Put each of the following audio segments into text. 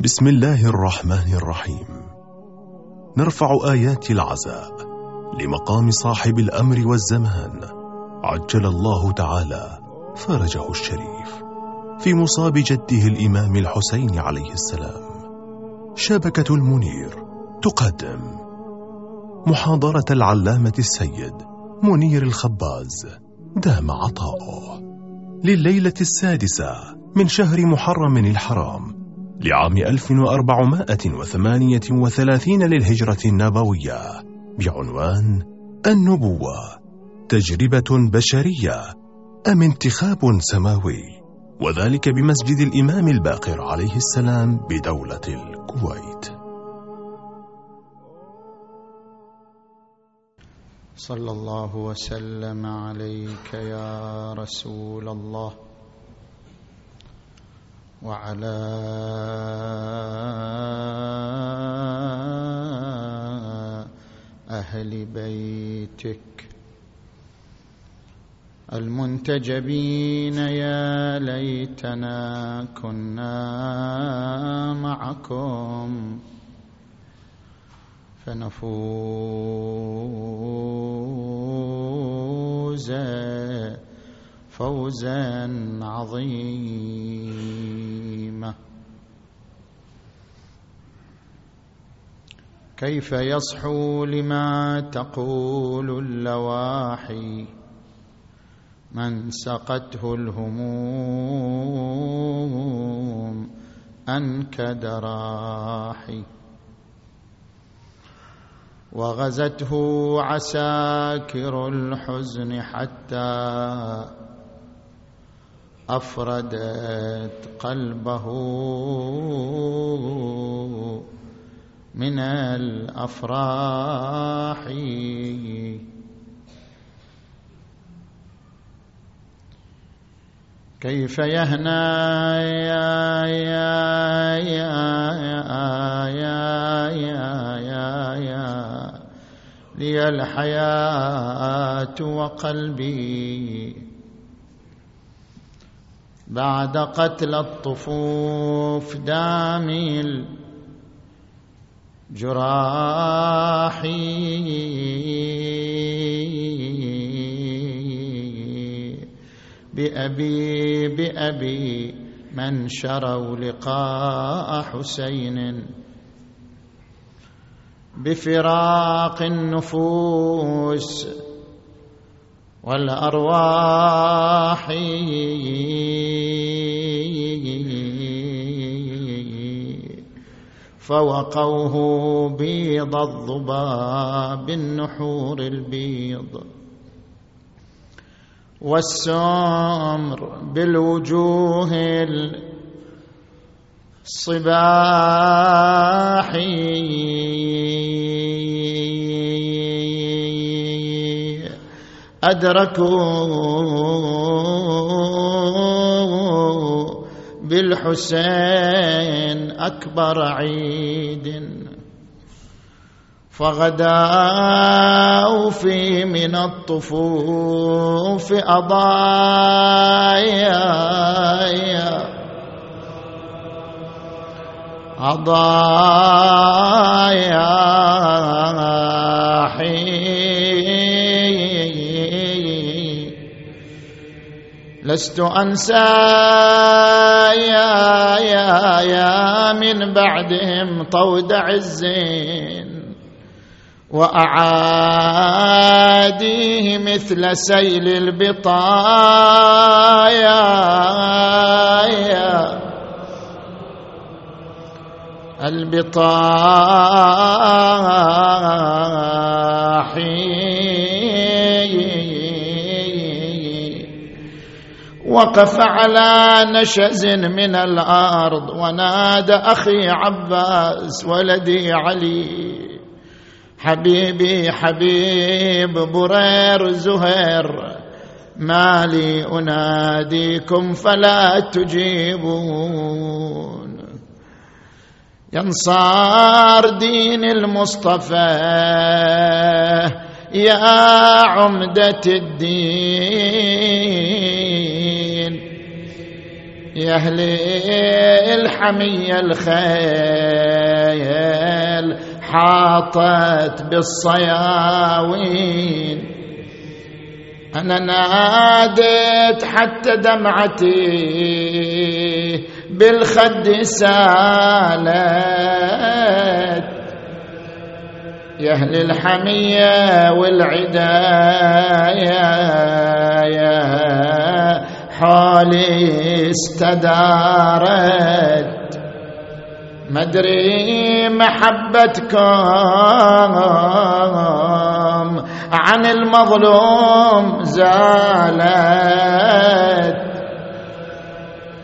بسم الله الرحمن الرحيم. نرفع آيات العزاء لمقام صاحب الأمر والزمان. عجل الله تعالى فرجه الشريف. في مصاب جده الإمام الحسين عليه السلام. شبكة المنير تقدم. محاضرة العلامة السيد منير الخباز. دام عطاؤه. لليلة السادسة من شهر محرم الحرام لعام 1438 للهجرة النبوية بعنوان النبوة تجربة بشرية أم انتخاب سماوي؟ وذلك بمسجد الإمام الباقر عليه السلام بدولة الكويت. صلى الله وسلم عليك يا رسول الله. وعلى أهل بيتك المنتجبين يا ليتنا كنا معكم فنفوز فوزا عظيما. كيف يصحو لما تقول اللواحي؟ من سقته الهموم انكد راحي وغزته عساكر الحزن حتى افردت قلبه من الأفراح. كيف يهنى يا يا يا يا يا يا يا لي الحياة وقلبي. بعد قتل الطفوف دامي الجراح بأبي بأبي من شروا لقاء حسين بفراق النفوس والأرواح فوقوه بيض الضباب النحور البيض. والسمر بالوجوه الصباح أدركوا بالحسين أكبر عيد. فغداوا في من الطفوف أضايا. أضايا حين لست أنسى. يا يا يا من بعدهم طود عز وأعاديه مثل سيل البطايا. البطاحي وقف على نشز من الأرض ونادى أخي عباس ولدي علي. حبيبي حبيب برير زهير ما لي أناديكم فلا تجيبون. ينصار دين المصطفى يا عمدة الدين. يا أهل الحمية الخيل حاطت بالصياوين. أنا ناديت حتى دمعتي بالخد سالت. يا أهل الحمية والعداية حالي استدارت. مدري محبتكم عن المظلوم زالت.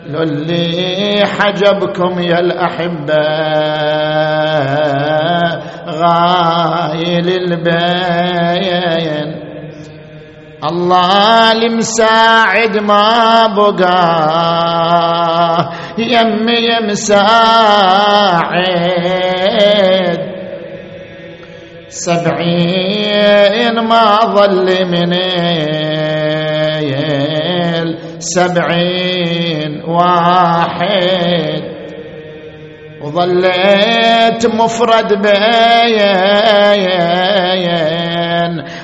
لو اللي حجبكم يا الأحبة غايل البين الله المساعد ما بقى. يمي مساعد سبعين ما ظل من سبعين واحد. وظليت مفرد بين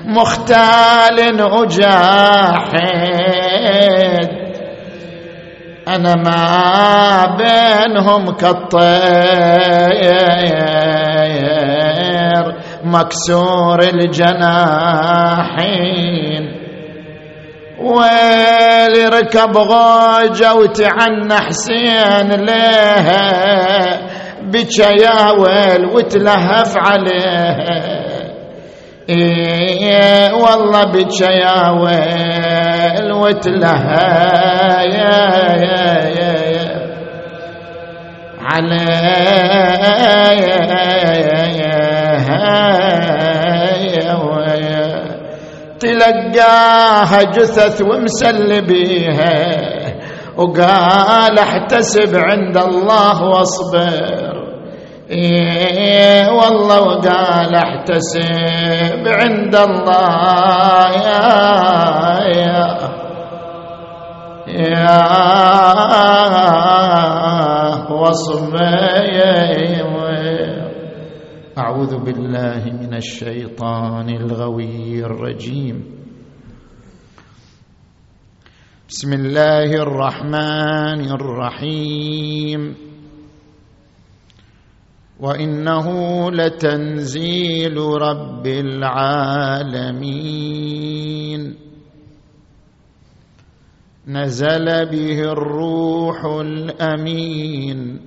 مختال وجاحد. أنا ما بينهم كالطير مكسور الجناحين. ويلي ركب غوجة وتعنى حسين ليها بكى يا ويل وتلهف عليها. إيه والله بكى يا ويل وتلهى يا يا يا يا. على تلقاها جثث ومسل بيها وقال احتسب عند الله واصبر. إيه والله وقال احتسب عند الله يا يا يا وصبي أعوذ بالله من الشيطان الغوي الرجيم. بسم الله الرحمن الرحيم. وإنه لتنزيل رب العالمين. نزل به الروح الأمين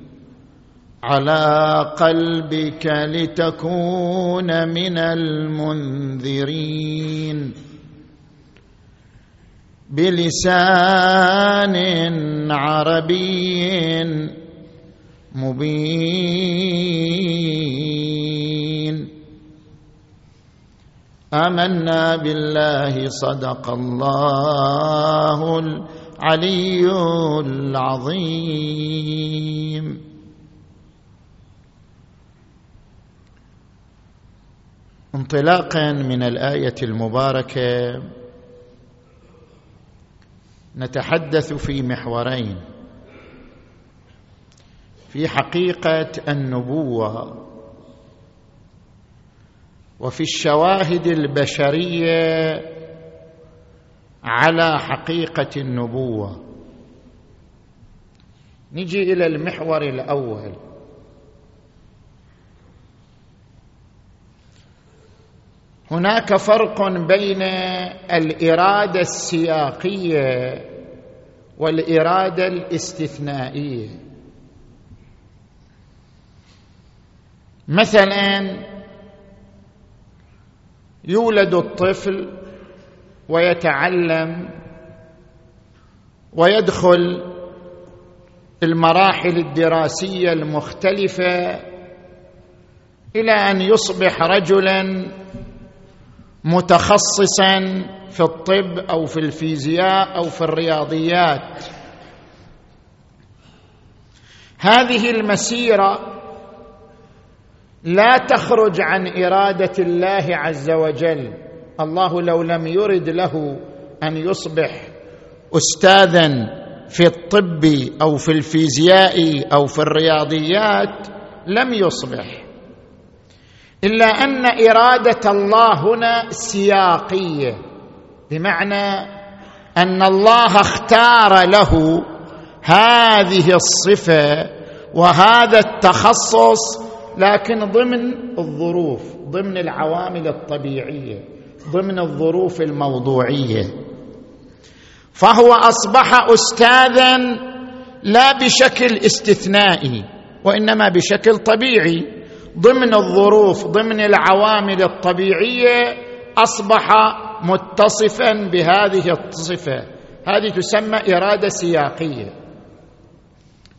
على قلبك لتكون من المنذرين. بلسان عربي مبين. آمنا بالله صدق الله العلي العظيم. انطلاقا من الآية المباركة نتحدث في محورين. في حقيقة النبوة وفي الشواهد البشرية على حقيقة النبوة. نجي إلى المحور الأول. هناك فرق بين الإرادة السياقية والإرادة الاستثنائية. مثلا يولد الطفل ويتعلم ويدخل المراحل الدراسية المختلفة إلى أن يصبح رجلا متخصصا في الطب أو في الفيزياء أو في الرياضيات. هذه المسيرة لا تخرج عن إرادة الله عز وجل. الله لو لم يرد له أن يصبح استاذا في الطب أو في الفيزياء أو في الرياضيات لم يصبح. إلا أن إرادة الله هنا سياقية بمعنى أن الله اختار له هذه الصفة وهذا التخصص لكن ضمن الظروف ضمن العوامل الطبيعية ضمن الظروف الموضوعية. فهو أصبح استاذا لا بشكل استثنائي وإنما بشكل طبيعي. ضمن الظروف ضمن العوامل الطبيعية أصبح متصفا بهذه الصفة. هذه تسمى إرادة سياقية.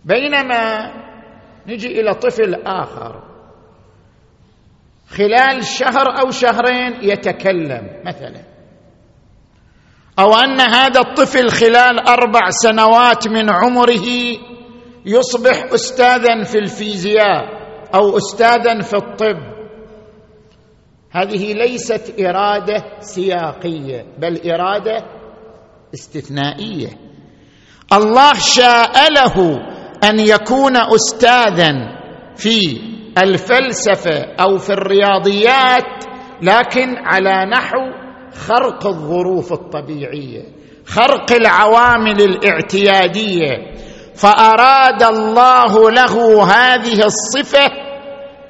بينما نجي إلى طفل آخر. خلال شهر أو شهرين يتكلم مثلا. أو أن هذا الطفل خلال أربع سنوات من عمره يصبح استاذا في الفيزياء أو استاذا في الطب. هذه ليست إرادة سياقية بل إرادة استثنائية. الله شاء له أن يكون استاذا في الفلسفة أو في الرياضيات لكن على نحو خرق الظروف الطبيعية خرق العوامل الاعتيادية. فأراد الله له هذه الصفة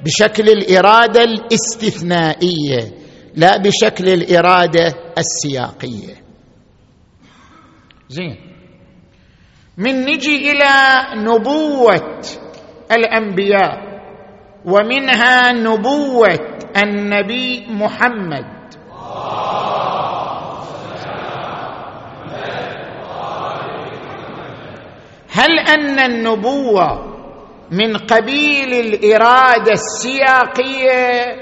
بشكل الإرادة الاستثنائية لا بشكل الإرادة السياقية. زين. من نجي إلى نبوة الأنبياء ومنها نبوة النبي محمد. هل أن النبوة من قبيل الإرادة السياقية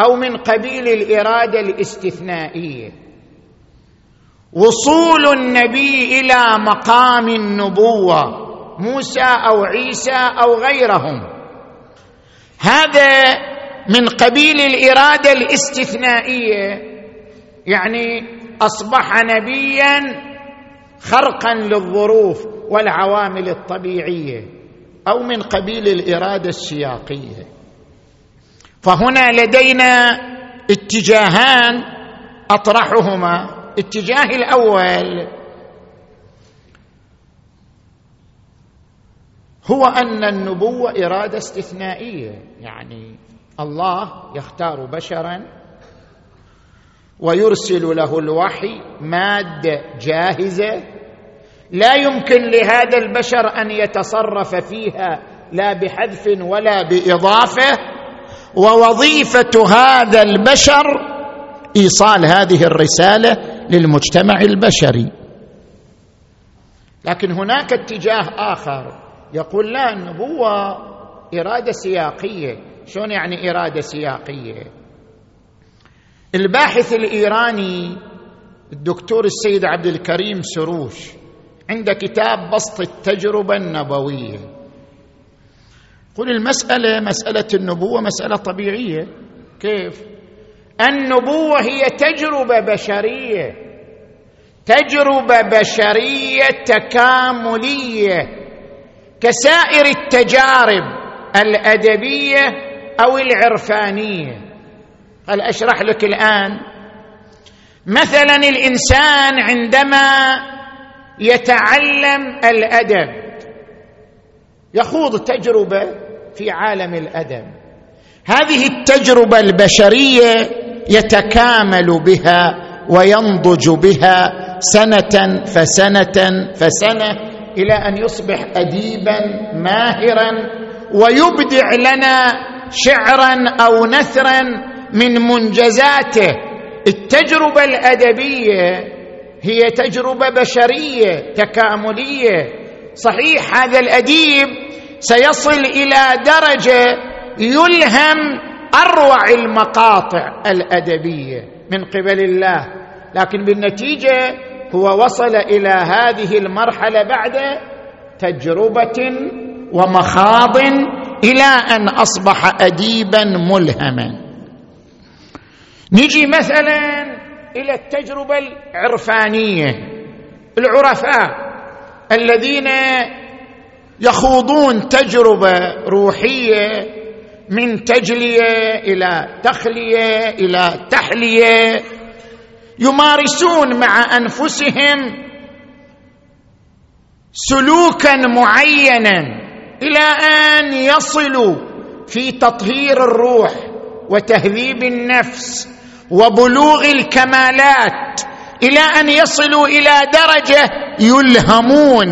أو من قبيل الإرادة الاستثنائية؟ وصول النبي إلى مقام النبوة موسى أو عيسى أو غيرهم. هذا من قبيل الإرادة الاستثنائية. يعني أصبح نبيا خرقا للظروف والعوامل الطبيعية أو من قبيل الإرادة السياقية. فهنا لدينا اتجاهان أطرحهما. الاتجاه الأول. هو أن النبوة إرادة استثنائية. يعني الله يختار بشرا ويرسل له الوحي مادة جاهزة. لا يمكن لهذا البشر أن يتصرف فيها لا بحذف ولا بإضافة. ووظيفة هذا البشر إيصال هذه الرسالة للمجتمع البشري. لكن هناك اتجاه آخر يقول لا النبوة إرادة سياقية. شلون يعني إرادة سياقية؟ الباحث الإيراني الدكتور السيد عبد الكريم سروش عند كتاب بسط التجربة النبوية قل المسألة مسألة النبوة مسألة طبيعية. كيف؟ النبوة هي تجربة بشرية. تجربة بشرية تكاملية كسائر التجارب الأدبية أو العرفانية. هل أشرح لك الآن؟ مثلا الإنسان عندما يتعلم الأدب يخوض تجربة في عالم الأدب. هذه التجربة البشرية يتكامل بها وينضج بها سنة فسنة فسنة إلى أن يصبح اديبا ماهرا ويبدع لنا شعرا أو نثرا من منجزاته. التجربة الأدبية هي تجربة بشرية تكاملية. صحيح هذا الأديب سيصل إلى درجة يلهم أروع المقاطع الأدبية من قبل الله. لكن بالنتيجة هو وصل إلى هذه المرحلة بعد تجربة ومخاض إلى أن أصبح اديبا ملهما. نجي مثلا إلى التجربة العرفانية. العرفاء الذين يخوضون تجربة روحية من تجلية إلى تخلية إلى تحلية. يمارسون مع أنفسهم سلوكا معينا إلى أن يصلوا في تطهير الروح وتهذيب النفس وبلوغ الكمالات إلى أن يصلوا إلى درجة يلهمون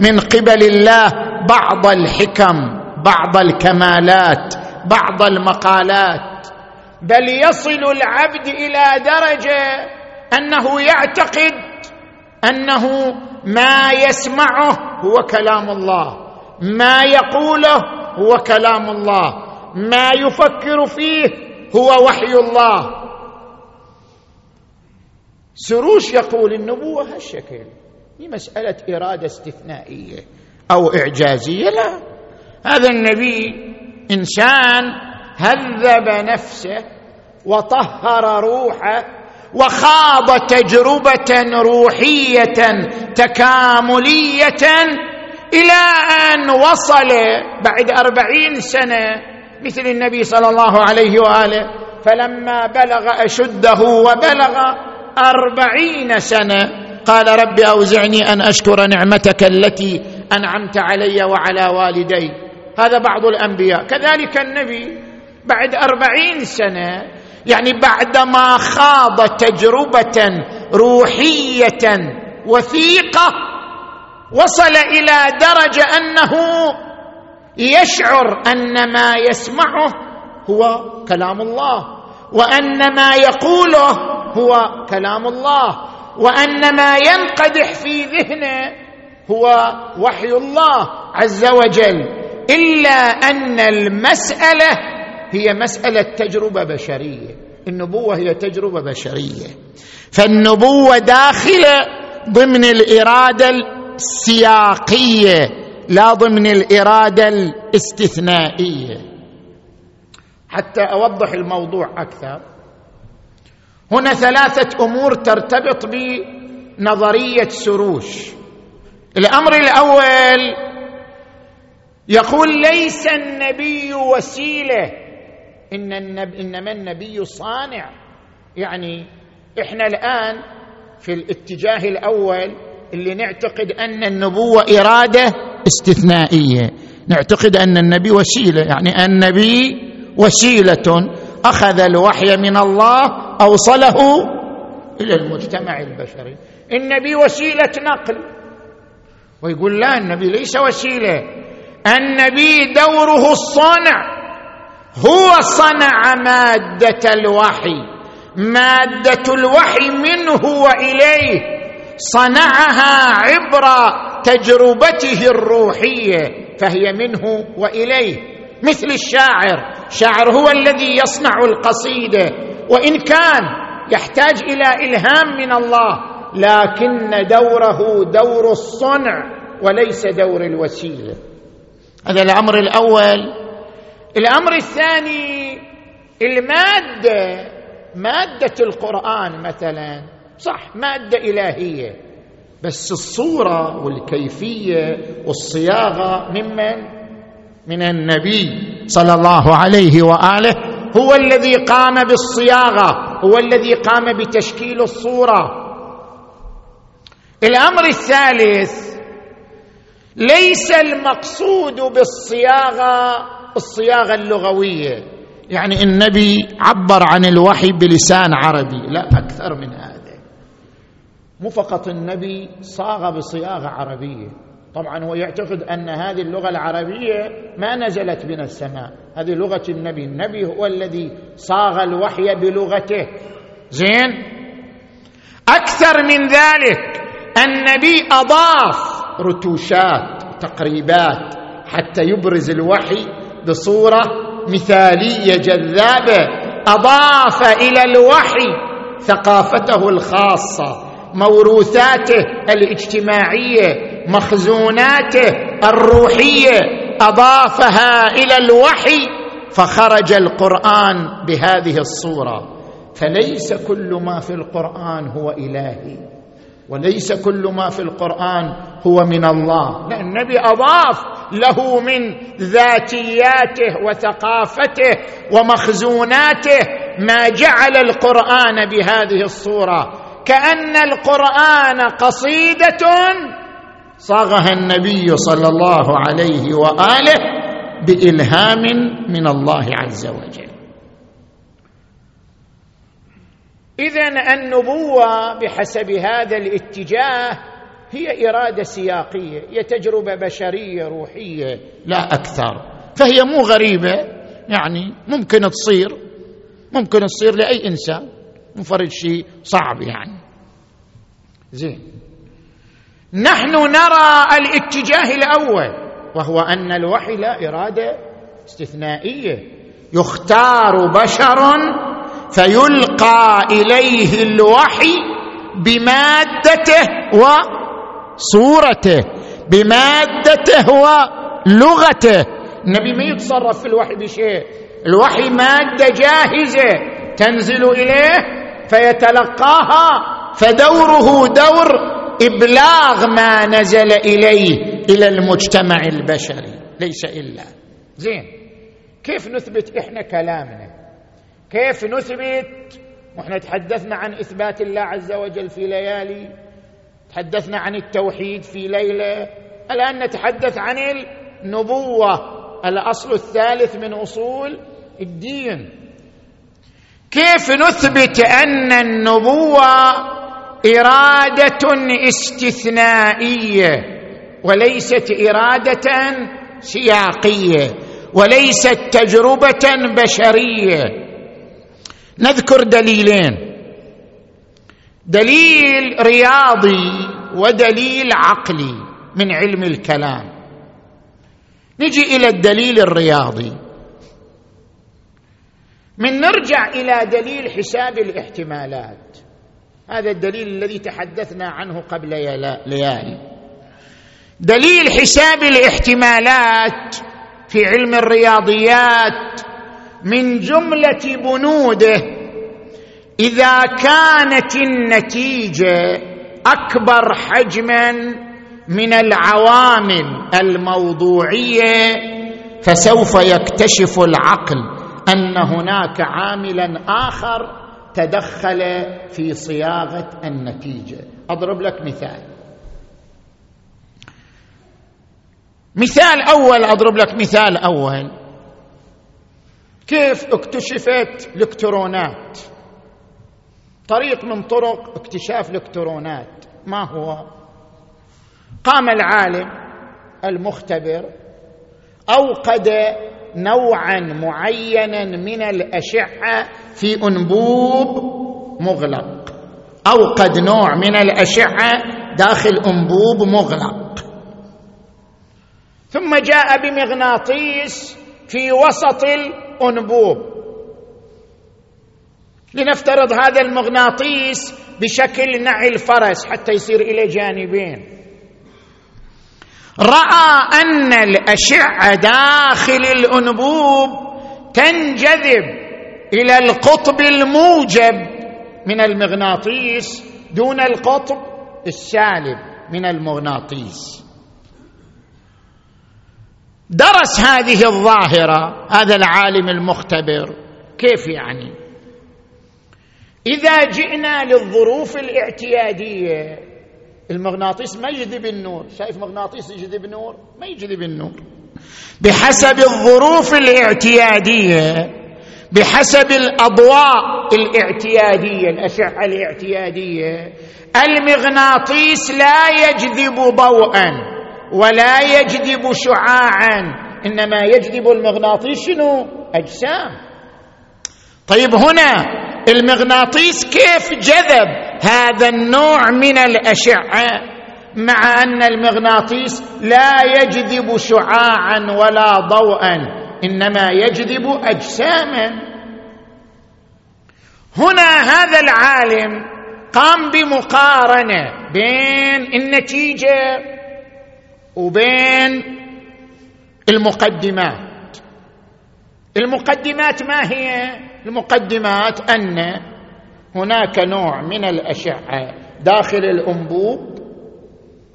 من قبل الله بعض الحكم بعض الكمالات. بعض المقالات بل يصل العبد إلى درجة أنه يعتقد أنه ما يسمعه هو كلام الله ما يقوله هو كلام الله ما يفكر فيه هو وحي الله. سروش يقول النبوة هالشكل هي مسألة إرادة استثنائية أو إعجازية لا. هذا النبي إنسان هذب نفسه وطهر روحه وخاض تجربة روحية تكاملية إلى أن وصل بعد أربعين سنة مثل النبي صلى الله عليه وآله فلما بلغ أشده وبلغ أربعين سنة قال رب أوزعني أن أشكر نعمتك التي أنعمت علي وعلى والدي. هذا بعض الأنبياء. كذلك النبي بعد أربعين سنة يعني بعدما خاض تجربة روحية وثيقة وصل إلى درجة أنه يشعر أن ما يسمعه هو كلام الله وأن ما يقوله هو كلام الله وأن ما ينقدح في ذهنه هو وحي الله عز وجل. إلا أن المسألة هي مسألة تجربة بشرية. النبوة هي تجربة بشرية. فالنبوة داخلة ضمن الإرادة السياقية لا ضمن الإرادة الاستثنائية. حتى أوضح الموضوع أكثر. هنا ثلاثة أمور ترتبط بنظرية سروش. الأمر الأول يقول ليس النبي وسيلة. إن النب... إنما النبي صانع. يعني إحنا الآن في الاتجاه الأول اللي نعتقد أن النبوة إرادة استثنائية. نعتقد أن النبي وسيلة. يعني النبي وسيلة. أخذ الوحي من الله أوصله إلى المجتمع البشري. النبي وسيلة نقل. ويقول لا النبي ليس وسيلة. النبي دوره الصنع هو صنع مادة الوحي. مادة الوحي منه وإليه. صنعها عبر تجربته الروحية فهي منه وإليه. مثل الشاعر. شاعر هو الذي يصنع القصيدة. وإن كان يحتاج إلى إلهام من الله لكن دوره دور الصنع وليس دور الوسيلة. هذا الأمر الأول. الأمر الثاني المادة مادة القرآن مثلا. صح مادة إلهية. بس الصورة والكيفية والصياغة ممن؟ من النبي صلى الله عليه وآله. هو الذي قام بالصياغة هو الذي قام بتشكيل الصورة. الأمر الثالث ليس المقصود بالصياغة الصياغة اللغوية. يعني النبي عبر عن الوحي بلسان عربي لا أكثر من هذا. مو فقط النبي صاغ بصياغة عربية. طبعا هو يعتقد أن هذه اللغة العربية ما نزلت من السماء. هذه لغة النبي. النبي هو الذي صاغ الوحي بلغته. زين؟ أكثر من ذلك النبي أضاف رتوشات تقريبات حتى يبرز الوحي بصورة مثالية جذابة أضاف إلى الوحي ثقافته الخاصة موروثاته الاجتماعية مخزوناته الروحية أضافها إلى الوحي فخرج القرآن بهذه الصورة. فليس كل ما في القرآن هو إلهي. وليس كل ما في القرآن هو من الله. لا النبي أضاف له من ذاتياته وثقافته ومخزوناته ما جعل القرآن بهذه الصورة. كأن القرآن قصيدة صاغها النبي صلى الله عليه وآله بإلهام من الله عز وجل. إذا النبوة بحسب هذا الاتجاه هي إرادة سياقية هي تجربة بشرية روحية لا أكثر. فهي مو غريبة يعني ممكن تصير ممكن تصير لأي إنسان مفرد شيء صعب يعني. زين. نحن نرى الاتجاه الأول وهو أن الوحي لا إرادة استثنائية. يختار بشر فيلقى إليه الوحي بمادته وصورته بمادته ولغته. النبي ما يتصرف في الوحي بشيء؟ الوحي مادة جاهزة تنزل إليه فيتلقاها فدوره دور إبلاغ ما نزل إليه إلى المجتمع البشري ليس إلا. زين كيف نثبت إحنا كلامنا؟ كيف نثبت؟ وإحنا تحدثنا عن إثبات الله عز وجل في ليالي تحدثنا عن التوحيد في ليلة الآن نتحدث عن النبوة الأصل الثالث من أصول الدين. كيف نثبت أن النبوة إرادة استثنائية وليست إرادة سياقية وليست تجربة بشرية؟ نذكر دليلين. دليل رياضي ودليل عقلي من علم الكلام. نجي إلى الدليل الرياضي. من نرجع إلى دليل حساب الاحتمالات. هذا الدليل الذي تحدثنا عنه قبل ليالي. دليل حساب الاحتمالات في علم الرياضيات من جملة بنوده إذا كانت النتيجة أكبر حجما من العوامل الموضوعية فسوف يكتشف العقل أن هناك عاملا آخر تدخل في صياغة النتيجة. أضرب لك مثال. مثال أول أضرب لك مثال أول. كيف اكتشفت الالكترونات؟ طريق من طرق اكتشاف الالكترونات. ما هو؟ قام العالم المختبر اوقد نوعا معينا من الأشعة في أنبوب مغلق. اوقد نوع من الأشعة داخل أنبوب مغلق. ثم جاء بمغناطيس في وسط الانبوب لنفترض هذا المغناطيس بشكل نعي الفرس حتى يصير إلى جانبين. رأى أن الأشعة داخل الأنبوب تنجذب إلى القطب الموجب من المغناطيس دون القطب السالب من المغناطيس. درس هذه الظاهرة هذا العالم المختبر. كيف يعني؟ إذا جئنا للظروف الاعتيادية المغناطيس ما يجذب النور. شايف مغناطيس يجذب نور؟ ما يجذب النور. بحسب الظروف الاعتيادية بحسب الأضواء الاعتيادية الأشعة الاعتيادية المغناطيس لا يجذب ضوءا. ولا يجذب شعاعا. إنما يجذب المغناطيس شنو؟ أجسام. طيب هنا المغناطيس كيف جذب هذا النوع من الأشعة؟ مع أن المغناطيس لا يجذب شعاعا ولا ضوءا إنما يجذب اجساما. هنا هذا العالم قام بمقارنة بين النتيجة وبين المقدمات. المقدمات ما هي؟ المقدمات أن هناك نوع من الأشعة داخل الأنبوب.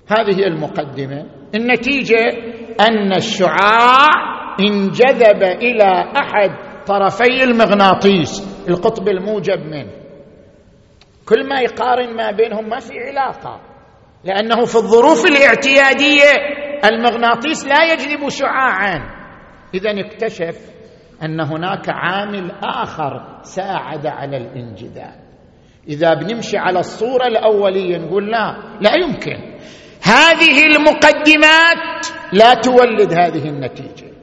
هذه المقدمة. النتيجة أن الشعاع انجذب إلى أحد طرفي المغناطيس القطب الموجب منه. كل ما يقارن ما بينهم ما في علاقة. لأنه في الظروف الاعتيادية المغناطيس لا يجلب شعاعا. اذا اكتشف أن هناك عامل آخر ساعد على الانجذاب. إذا بنمشي على الصورة الأولية نقول لا لا يمكن. هذه المقدمات لا تولد هذه النتيجة.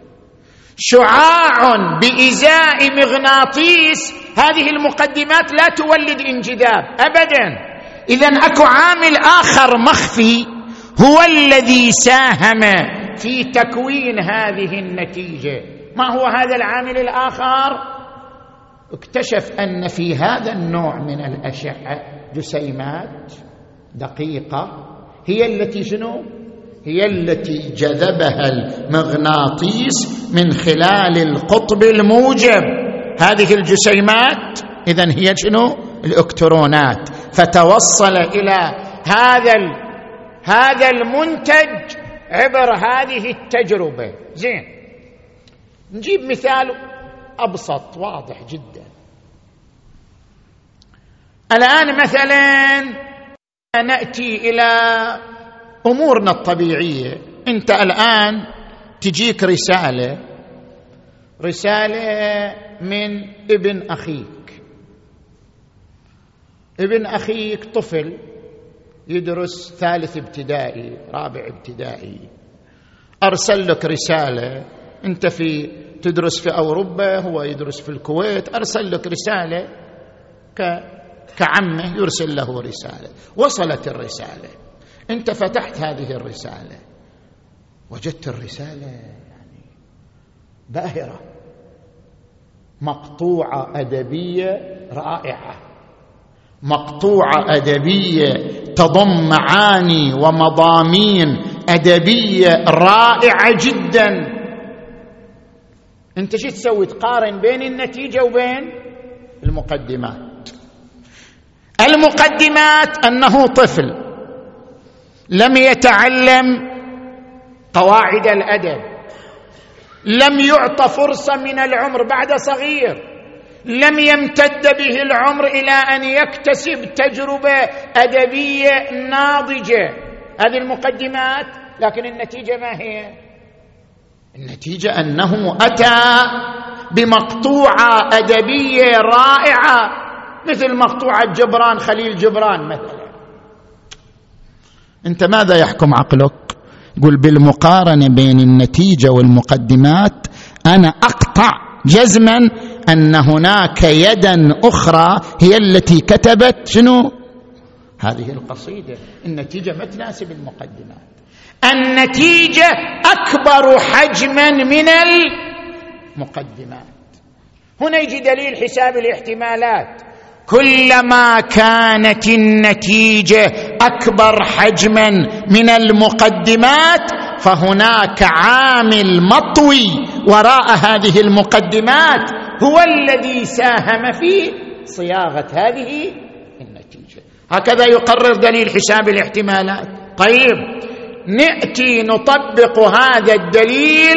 شعاع بإزاء مغناطيس هذه المقدمات لا تولد انجذاب ابدا. اذا أكو عامل آخر مخفي هو الذي ساهم في تكوين هذه النتيجة. ما هو هذا العامل الآخر؟ اكتشف أن في هذا النوع من الأشعة جسيمات دقيقة هي التي شنو؟ هي التي جذبها المغناطيس من خلال القطب الموجب. هذه الجسيمات اذا هي شنو؟ الالكترونات فتوصل إلى هذا هذا المنتج عبر هذه التجربة. زين. نجيب مثال أبسط واضح جدا. الآن مثلا نأتي إلى أمورنا الطبيعية. أنت الآن تجيك رسالة رسالة من ابن أخيك. ابن أخيك طفل يدرس ثالث ابتدائي رابع ابتدائي. أرسل لك رسالة. أنت في تدرس في أوروبا هو يدرس في الكويت. أرسل لك رسالة ك كعمه يرسل له رسالة. وصلت الرسالة. أنت فتحت هذه الرسالة. وجدت الرسالة يعني باهرة. مقطوعة أدبية رائعة. مقطوعه ادبيه تضم معاني ومضامين. ادبيه رائعه جدا. أنت شو تسوي؟ تقارن بين النتيجة وبين المقدمات. المقدمات أنه طفل لم يتعلم قواعد الأدب لم يعط فرصة من العمر بعد صغير. لم يمتد به العمر إلى أن يكتسب تجربة أدبية ناضجة. هذه المقدمات لكن النتيجة ما هي؟ النتيجة أنه أتى بمقطوعة أدبية رائعة مثل مقطوعة جبران خليل جبران مثلا. أنت ماذا يحكم عقلك؟ يقول بالمقارنة بين النتيجة والمقدمات أنا أقطع جزما أن هناك يدا أخرى هي التي كتبت شنو؟ هذه القصيدة النتيجة ما تناسب المقدمات. النتيجة أكبر حجما من المقدمات. هنا يجي دليل حساب الاحتمالات. كلما كانت النتيجة أكبر حجما من المقدمات فهناك عامل مطوي وراء هذه المقدمات. هو الذي ساهم في صياغة هذه النتيجة. هكذا يقرر دليل حساب الاحتمالات. طيب نأتي نطبق هذا الدليل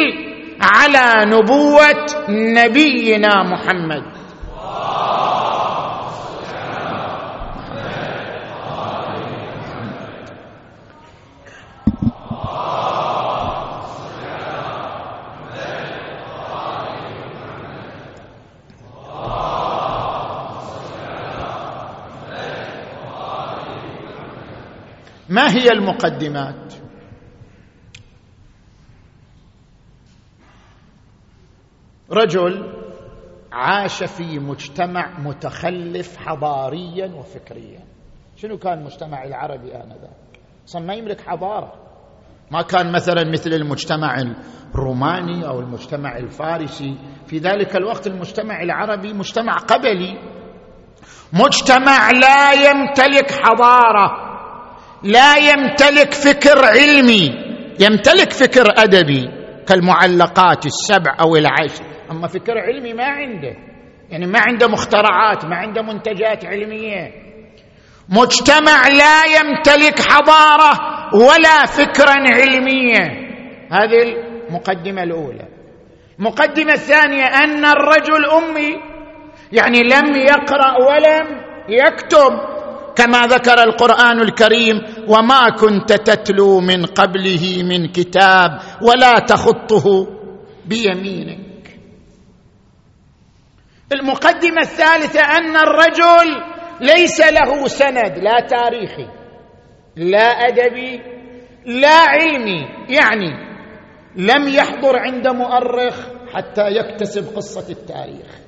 على نبوة نبينا محمد. ما هي المقدمات؟ رجل عاش في مجتمع متخلف حضاريا وفكريا. شنو كان المجتمع العربي آنذاك؟ أصلا ما يملك حضارة. ما كان مثلا مثل المجتمع الروماني أو المجتمع الفارسي. في ذلك الوقت المجتمع العربي مجتمع قبلي. مجتمع لا يمتلك حضارة. لا يمتلك فكر علمي يمتلك فكر أدبي كالمعلقات السبع أو العشر. أما فكر علمي ما عنده يعني ما عنده مخترعات ما عنده منتجات علمية. مجتمع لا يمتلك حضارة ولا فكرا علميا. هذه المقدمة الأولى. المقدمه الثانية أن الرجل أمي يعني لم يقرأ ولم يكتب. كما ذكر القرآن الكريم وما كنت تتلو من قبله من كتاب ولا تخطه بيمينك. المقدمة الثالثة أن الرجل ليس له سند لا تاريخي لا أدبي لا علمي يعني لم يحضر عند مؤرخ حتى يكتسب قصة التاريخ.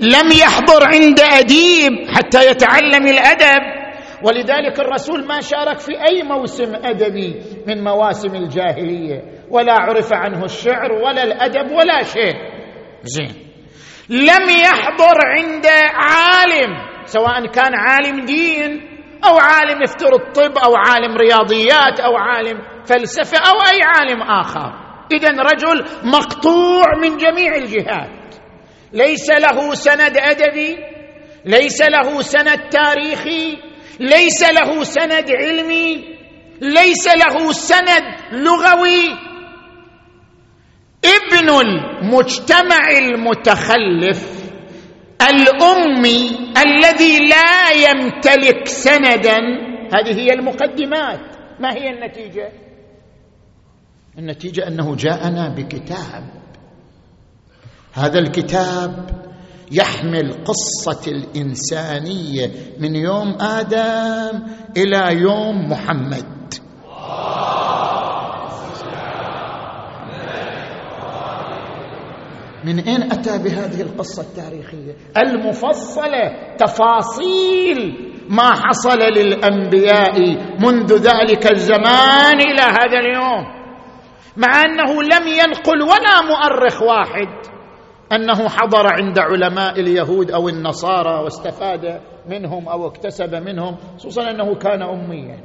لم يحضر عند أديب حتى يتعلم الأدب. ولذلك الرسول ما شارك في أي موسم أدبي من مواسم الجاهلية ولا عرف عنه الشعر ولا الأدب ولا شيء. زين. لم يحضر عند عالم سواء كان عالم دين أو عالم يفترض طب أو عالم رياضيات أو عالم فلسفة أو أي عالم آخر. اذا رجل مقطوع من جميع الجهات. ليس له سند أدبي ليس له سند تاريخي ليس له سند علمي ليس له سند لغوي. ابن المجتمع المتخلف الأمي الذي لا يمتلك سندا هذه هي المقدمات. ما هي النتيجة؟ النتيجة أنه جاءنا بكتاب. هذا الكتاب يحمل قصة الإنسانية من يوم آدم إلى يوم محمد. من أين أتى بهذه القصة التاريخية؟ المفصلة تفاصيل ما حصل للأنبياء منذ ذلك الزمان إلى هذا اليوم مع أنه لم ينقل ولا مؤرخ واحد. أنه حضر عند علماء اليهود أو النصارى واستفاد منهم أو اكتسب منهم خصوصا أنه كان اميا.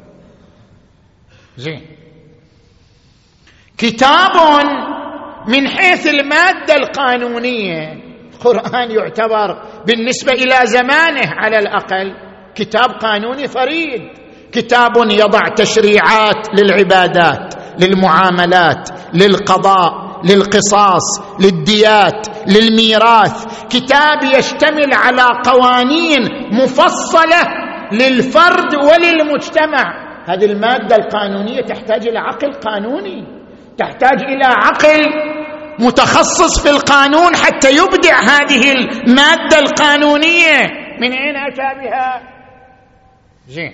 زين. كتاب من حيث المادة القانونية القرآن يعتبر بالنسبة إلى زمانه على الأقل كتاب قانوني فريد. كتاب يضع تشريعات للعبادات للمعاملات للقضاء. للقصاص للديات للميراث. كتاب يشتمل على قوانين مفصلة للفرد وللمجتمع. هذه المادة القانونية تحتاج إلى عقل قانوني تحتاج إلى عقل متخصص في القانون حتى يبدع هذه المادة القانونية. من أين أتى بها؟ زين.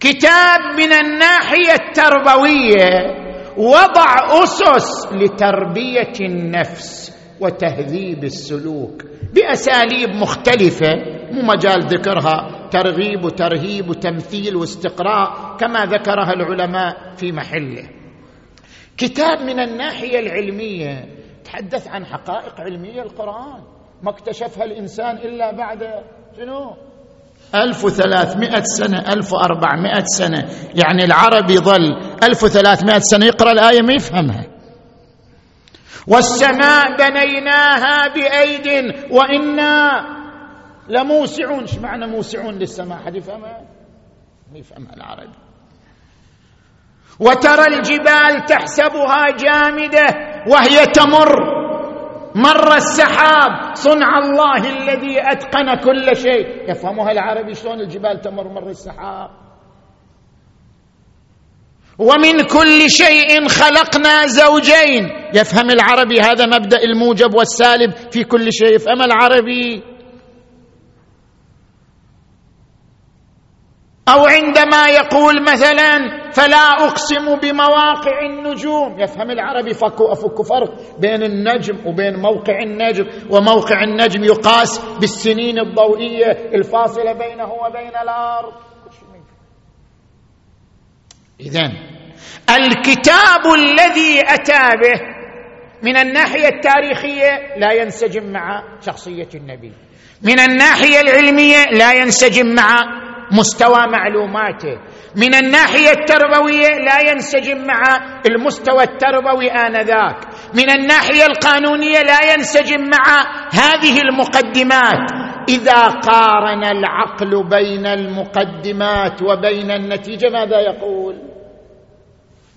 كتاب من الناحية التربوية. وضع أسس لتربية النفس وتهذيب السلوك بأساليب مختلفة مو مجال ذكرها ترغيب وترهيب وتمثيل واستقراء كما ذكرها العلماء في محله. كتاب من الناحية العلمية تحدث عن حقائق علمية القرآن ما اكتشفها الإنسان إلا بعد شنو؟ 1300 سنة 1400 سنة. يعني العربي ظل 1300 سنة. يقرأ الآية ما يفهمها. والسماء بنيناها بأيد وإنا لموسعون. إيش معنى موسعون للسماء؟ حد يفهمها؟ ما يفهمها العربي وترى الجبال تحسبها جامدة وهي تمر مر السحاب صنع الله الذي أتقن كل شيء. يفهمها العربي شلون الجبال تمر مر السحاب. ومن كل شيء خلقنا زوجين. يفهم العربي هذا مبدأ الموجب والسالب في كل شيء. يفهم العربي؟ أو عندما يقول مثلا فلا أقسم بمواقع النجوم. يفهم العربي فك أفك فرق بين النجم وبين موقع النجم وموقع النجم يقاس بالسنين الضوئية الفاصلة بينه وبين الأرض. اذا الكتاب الذي أتى به من الناحية التاريخية لا ينسجم مع شخصية النبي. من الناحية العلمية لا ينسجم مع مستوى معلوماته. من الناحية التربوية لا ينسجم مع المستوى التربوي آنذاك. من الناحية القانونية لا ينسجم مع هذه المقدمات. إذا قارن العقل بين المقدمات وبين النتيجة ماذا يقول؟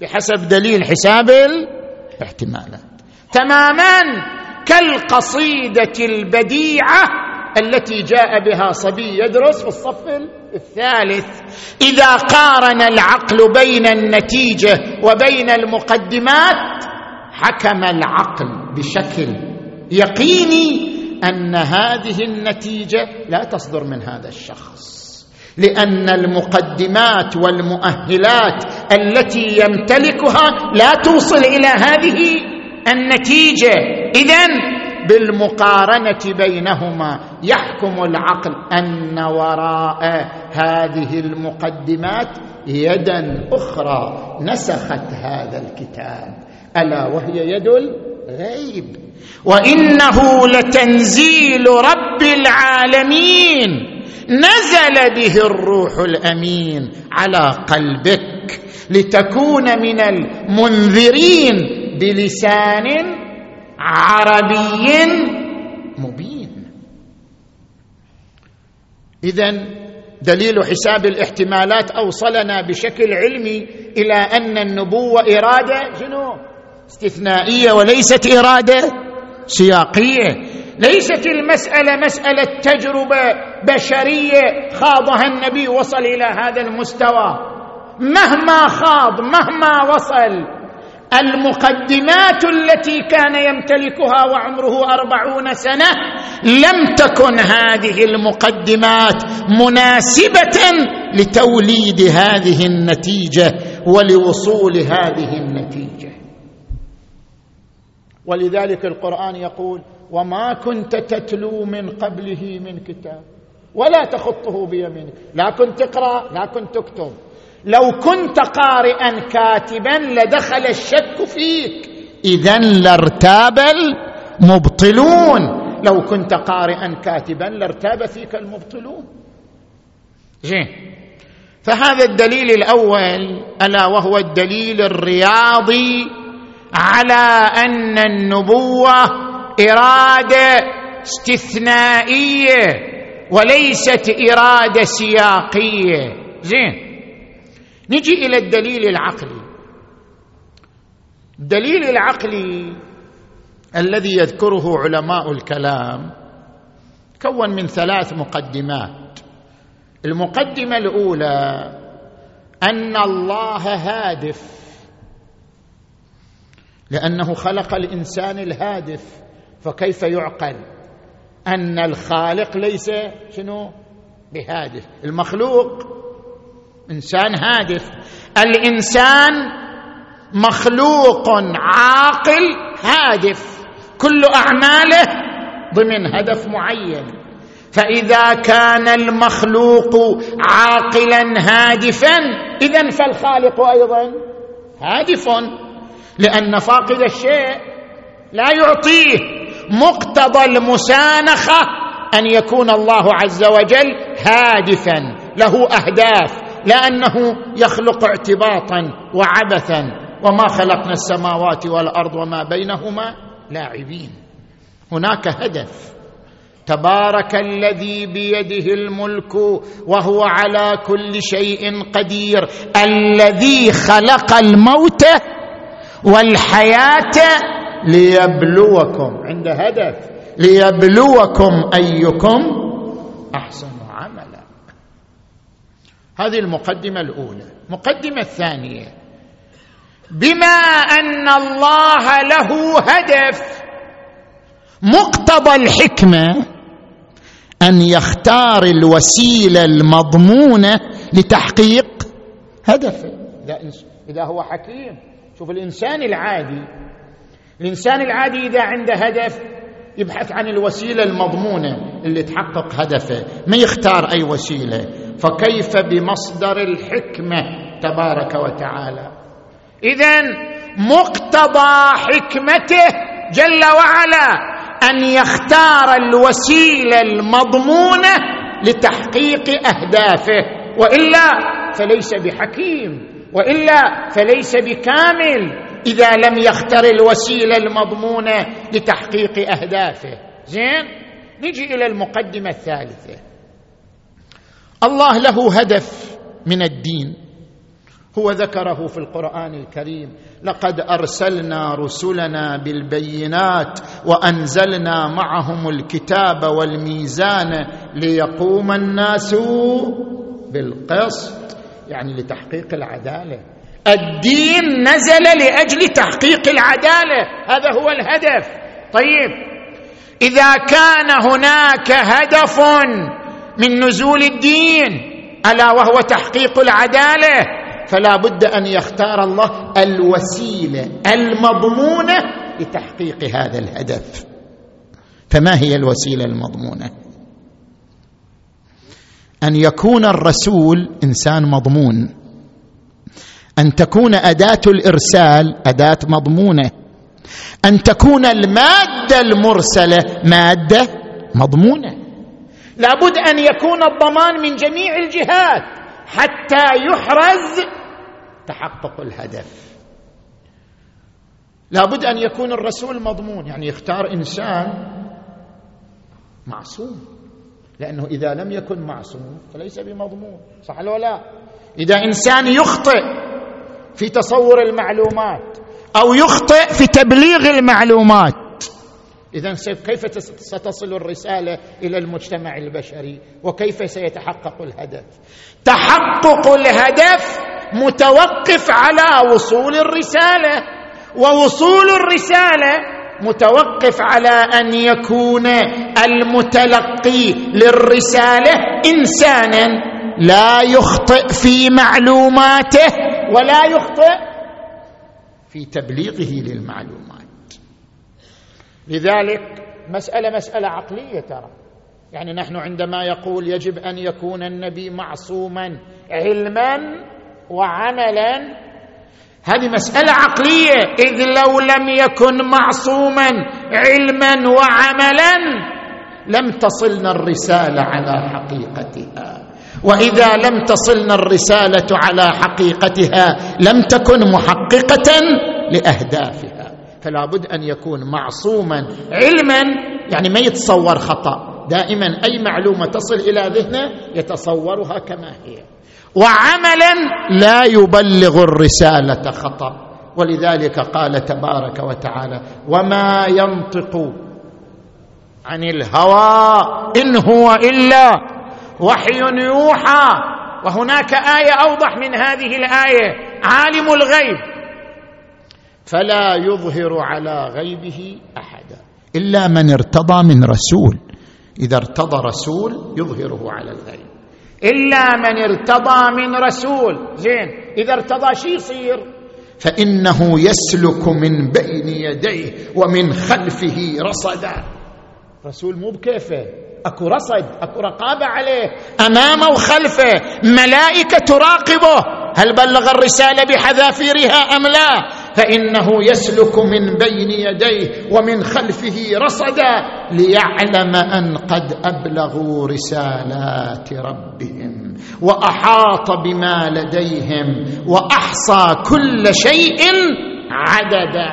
بحسب دليل حساب الاحتمالات. تماما كالقصيدة البديعة التي جاء بها صبي يدرس في الصف الثالث. إذا قارن العقل بين النتيجة وبين المقدمات حكم العقل بشكل يقيني أن هذه النتيجة لا تصدر من هذا الشخص. لأن المقدمات والمؤهلات التي يمتلكها لا توصل إلى هذه النتيجة. اذا بالمقارنة بينهما يحكم العقل أن وراء هذه المقدمات يدا أخرى نسخت هذا الكتاب ألا وهي يد الغيب؟ وإنه لتنزيل رب العالمين نزل به الروح الأمين على قلبك لتكون من المنذرين بلسان عربي مبين. اذا دليل حساب الاحتمالات أوصلنا بشكل علمي إلى أن النبوة إرادة شنو؟ استثنائية وليست إرادة سياقية. ليست المسألة مسألة تجربة بشرية خاضها النبي وصل إلى هذا المستوى. مهما خاض مهما وصل المقدمات التي كان يمتلكها وعمره أربعون سنة لم تكن هذه المقدمات مناسبة لتوليد هذه النتيجة ولوصول هذه النتيجة. ولذلك القرآن يقول وما كنت تتلو من قبله من كتاب ولا تخطه بيمينك لا كنت تقرأ لا كنت تكتب. لو كنت قارئا كاتبا لدخل الشك فيك. اذا لارتاب المبطلون. لو كنت قارئا كاتبا لارتاب فيك المبطلون. زين فهذا الدليل الأول ألا وهو الدليل الرياضي على أن النبوة إرادة استثنائية وليست إرادة سياقية. زين نجي إلى الدليل العقلي. الدليل العقلي الذي يذكره علماء الكلام كون من ثلاث مقدمات. المقدمة الأولى أن الله هادف. لأنه خلق الإنسان الهادف. فكيف يعقل؟ أن الخالق ليس شنو؟ بهادف. المخلوق إنسان هادف. الإنسان مخلوق عاقل هادف. كل أعماله ضمن هدف معين. فإذا كان المخلوق عاقلا هادفا اذا فالخالق أيضا هادف. لأن فاقد الشيء لا يعطيه. مقتضى المسانخة أن يكون الله عز وجل هادفا. له أهداف. لأنه يخلق اعتباطا وعبثا وما خلقنا السماوات والأرض وما بينهما لاعبين. هناك هدف. تبارك الذي بيده الملك وهو على كل شيء قدير. الذي خلق الموت والحياة ليبلوكم. عند هدف. ليبلوكم أيكم أحسن. هذه المقدمة الأولى. المقدمه الثانية. بما أن الله له هدف مقتضى الحكمة أن يختار الوسيلة المضمونة لتحقيق هدفه. إذا هو حكيم. شوف الإنسان العادي. الإنسان العادي إذا عنده هدف يبحث عن الوسيلة المضمونة اللي تحقق هدفه. ما يختار أي وسيلة. فكيف بمصدر الحكمة تبارك وتعالى؟ اذا مقتضى حكمته جل وعلا أن يختار الوسيلة المضمونة لتحقيق أهدافه وإلا فليس بحكيم وإلا فليس بكامل إذا لم يختر الوسيلة المضمونة لتحقيق أهدافه. زين نجي إلى المقدمة الثالثة. الله له هدف من الدين. هو ذكره في القرآن الكريم لقد أرسلنا رسلنا بالبينات وأنزلنا معهم الكتاب والميزان ليقوم الناس بالقسط. يعني لتحقيق العدالة. الدين نزل لأجل تحقيق العدالة. هذا هو الهدف. طيب إذا كان هناك هدف من نزول الدين ألا وهو تحقيق العدالة؟ فلا بد أن يختار الله الوسيلة المضمونة لتحقيق هذا الهدف. فما هي الوسيلة المضمونة؟ أن يكون الرسول إنسان مضمون. أن تكون أداة الإرسال أداة مضمونة. أن تكون المادة المرسلة مادة مضمونة. لابد أن يكون الضمان من جميع الجهات حتى يحرز تحقق الهدف. لابد أن يكون الرسول مضمون يعني يختار إنسان معصوم. لأنه إذا لم يكن معصوم فليس بمضمون صح ولا لا؟ إذا إنسان يخطئ في تصور المعلومات أو يخطئ في تبليغ المعلومات اذا كيف ستصل الرسالة إلى المجتمع البشري؟ وكيف سيتحقق الهدف؟ تحقق الهدف متوقف على وصول الرسالة ووصول الرسالة متوقف على أن يكون المتلقي للرسالة إنسانا لا يخطئ في معلوماته ولا يخطئ في تبليغه للمعلومات لذلك مسألة مسألة عقلية ترى. يعني نحن عندما يقول يجب أن يكون النبي معصوما علما وعملا هذه مسألة عقلية. إذ لو لم يكن معصوما علما وعملا لم تصلنا الرسالة على حقيقتها. وإذا لم تصلنا الرسالة على حقيقتها لم تكن محققة لاهدافها فلا بد أن يكون معصوما علما يعني ما يتصور خطأ. دائما أي معلومة تصل إلى ذهنه يتصورها كما هي. وعملا لا يبلغ الرسالة خطأ. ولذلك قال تبارك وتعالى وما ينطق عن الهوى إن هو إلا وحي يوحى. وهناك آية أوضح من هذه الآية. عالم الغيب. فلا يظهر على غيبه احدا إلا من ارتضى من رسول. إذا ارتضى رسول يظهره على الغيب. إلا من ارتضى من رسول. زين. إذا ارتضى شي يصير؟ فإنه يسلك من بين يديه ومن خلفه رصدا. رسول مو بكيفه. أكو رصد أكو رقابة عليه. أمامه وخلفه. ملائكة تراقبه. هل بلغ الرسالة بحذافيرها أم لا؟ فإنه يسلك من بين يديه ومن خلفه رصدا ليعلم أن قد أبلغوا رسالات ربهم وأحاط بما لديهم وأحصى كل شيء عددا.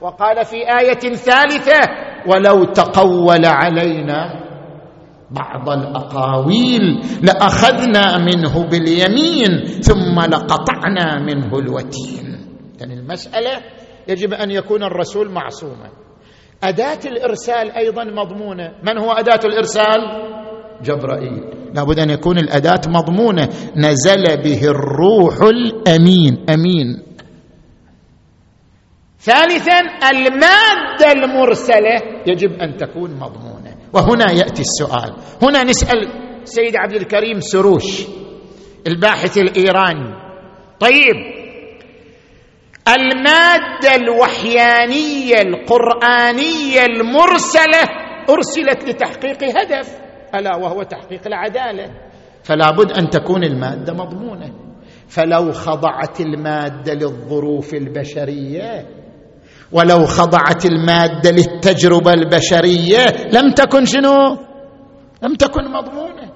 وقال في آية ثالثة ولو تقول علينا بعض الأقاويل لأخذنا منه باليمين ثم لقطعنا منه الوتين. يعني المسألة يجب أن يكون الرسول معصوما. أداة الإرسال أيضا مضمونة. من هو أداة الإرسال؟ جبرائيل. لابد أن يكون الأداة مضمونة. نزل به الروح الأمين. أمين. ثالثا المادة المرسلة يجب أن تكون مضمونة. وهنا يأتي السؤال. هنا نسأل سيد عبد الكريم سروش الباحث الإيراني. طيب المادة الوحيانية القرآنية المرسلة أرسلت لتحقيق هدف ألا وهو تحقيق العدالة. فلا بد أن تكون المادة مضمونة. فلو خضعت المادة للظروف البشرية ولو خضعت المادة للتجربة البشرية لم تكن شنو؟ لم تكن مضمونة.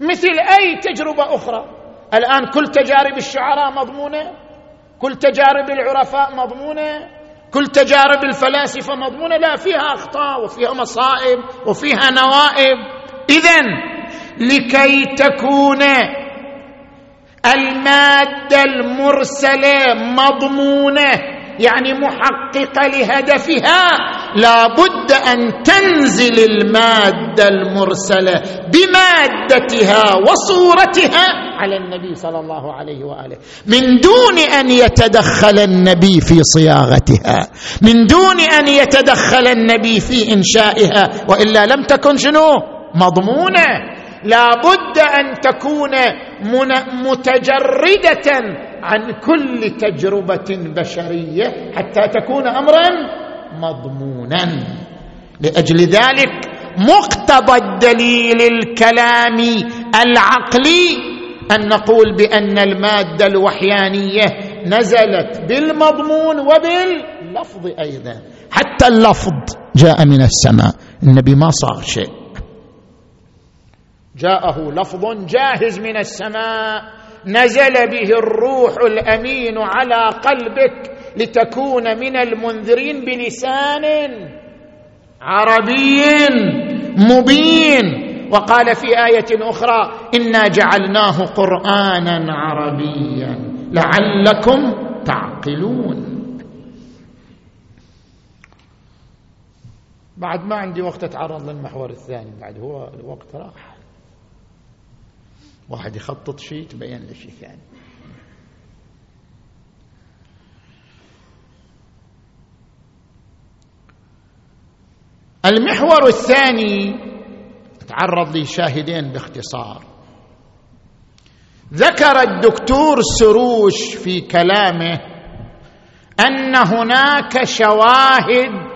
مثل أي تجربة أخرى. الآن كل تجارب الشعراء مضمونة؟ كل تجارب العرفاء مضمونة كل تجارب الفلاسفة مضمونة لا فيها أخطاء وفيها مصائب وفيها نوائب. اذا لكي تكون المادة المرسلة مضمونة يعني محققة لهدفها. لا بد أن تنزل المادة المرسلة بمادتها وصورتها على النبي صلى الله عليه وآله. من دون أن يتدخل النبي في صياغتها. من دون أن يتدخل النبي في إنشائها. وإلا لم تكن شنو؟ مضمونة. لا بد أن تكون متجردة عن كل تجربة بشرية حتى تكون امرا مضمونا. لأجل ذلك مقتضى الدليل الكلامي العقلي أن نقول بأن المادة الوحيانية نزلت بالمضمون وباللفظ أيضا. حتى اللفظ جاء من السماء. النبي ما صار شيء. جاءه لفظ جاهز من السماء. نزل به الروح الأمين على قلبك لتكون من المنذرين بلسان عربي مبين. وقال في آية أخرى إنا جعلناه قرآنا عربيا لعلكم تعقلون. بعد ما عندي وقت أتعرض للمحور الثاني بعد هو الوقت راح. واحد يخطط شيء تبين له شيء ثاني. المحور الثاني تعرض لي شاهدين باختصار. ذكر الدكتور سروش في كلامه أن هناك شواهد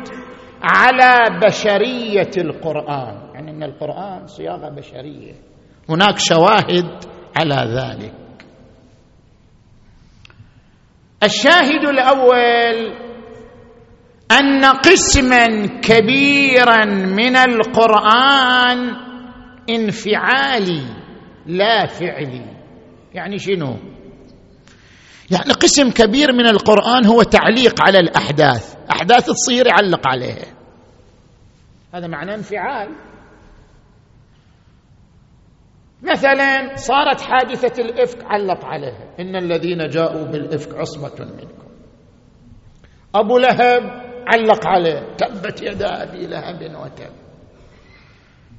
على بشرية القرآن. يعني إن القرآن صياغة بشرية. هناك شواهد على ذلك. الشاهد الأول أن قسما كبيرا من القرآن انفعالي لا فعلي. يعني شنو؟ يعني قسم كبير من القرآن هو تعليق على الأحداث أحداث تصير يعلق عليها هذا معناه انفعال. مثلا صارت حادثة الإفك علق عليها. إن الذين جاءوا بالإفك عصبة منكم. أبو لهب علق عليه. تبت يدا أبي لهب وتب.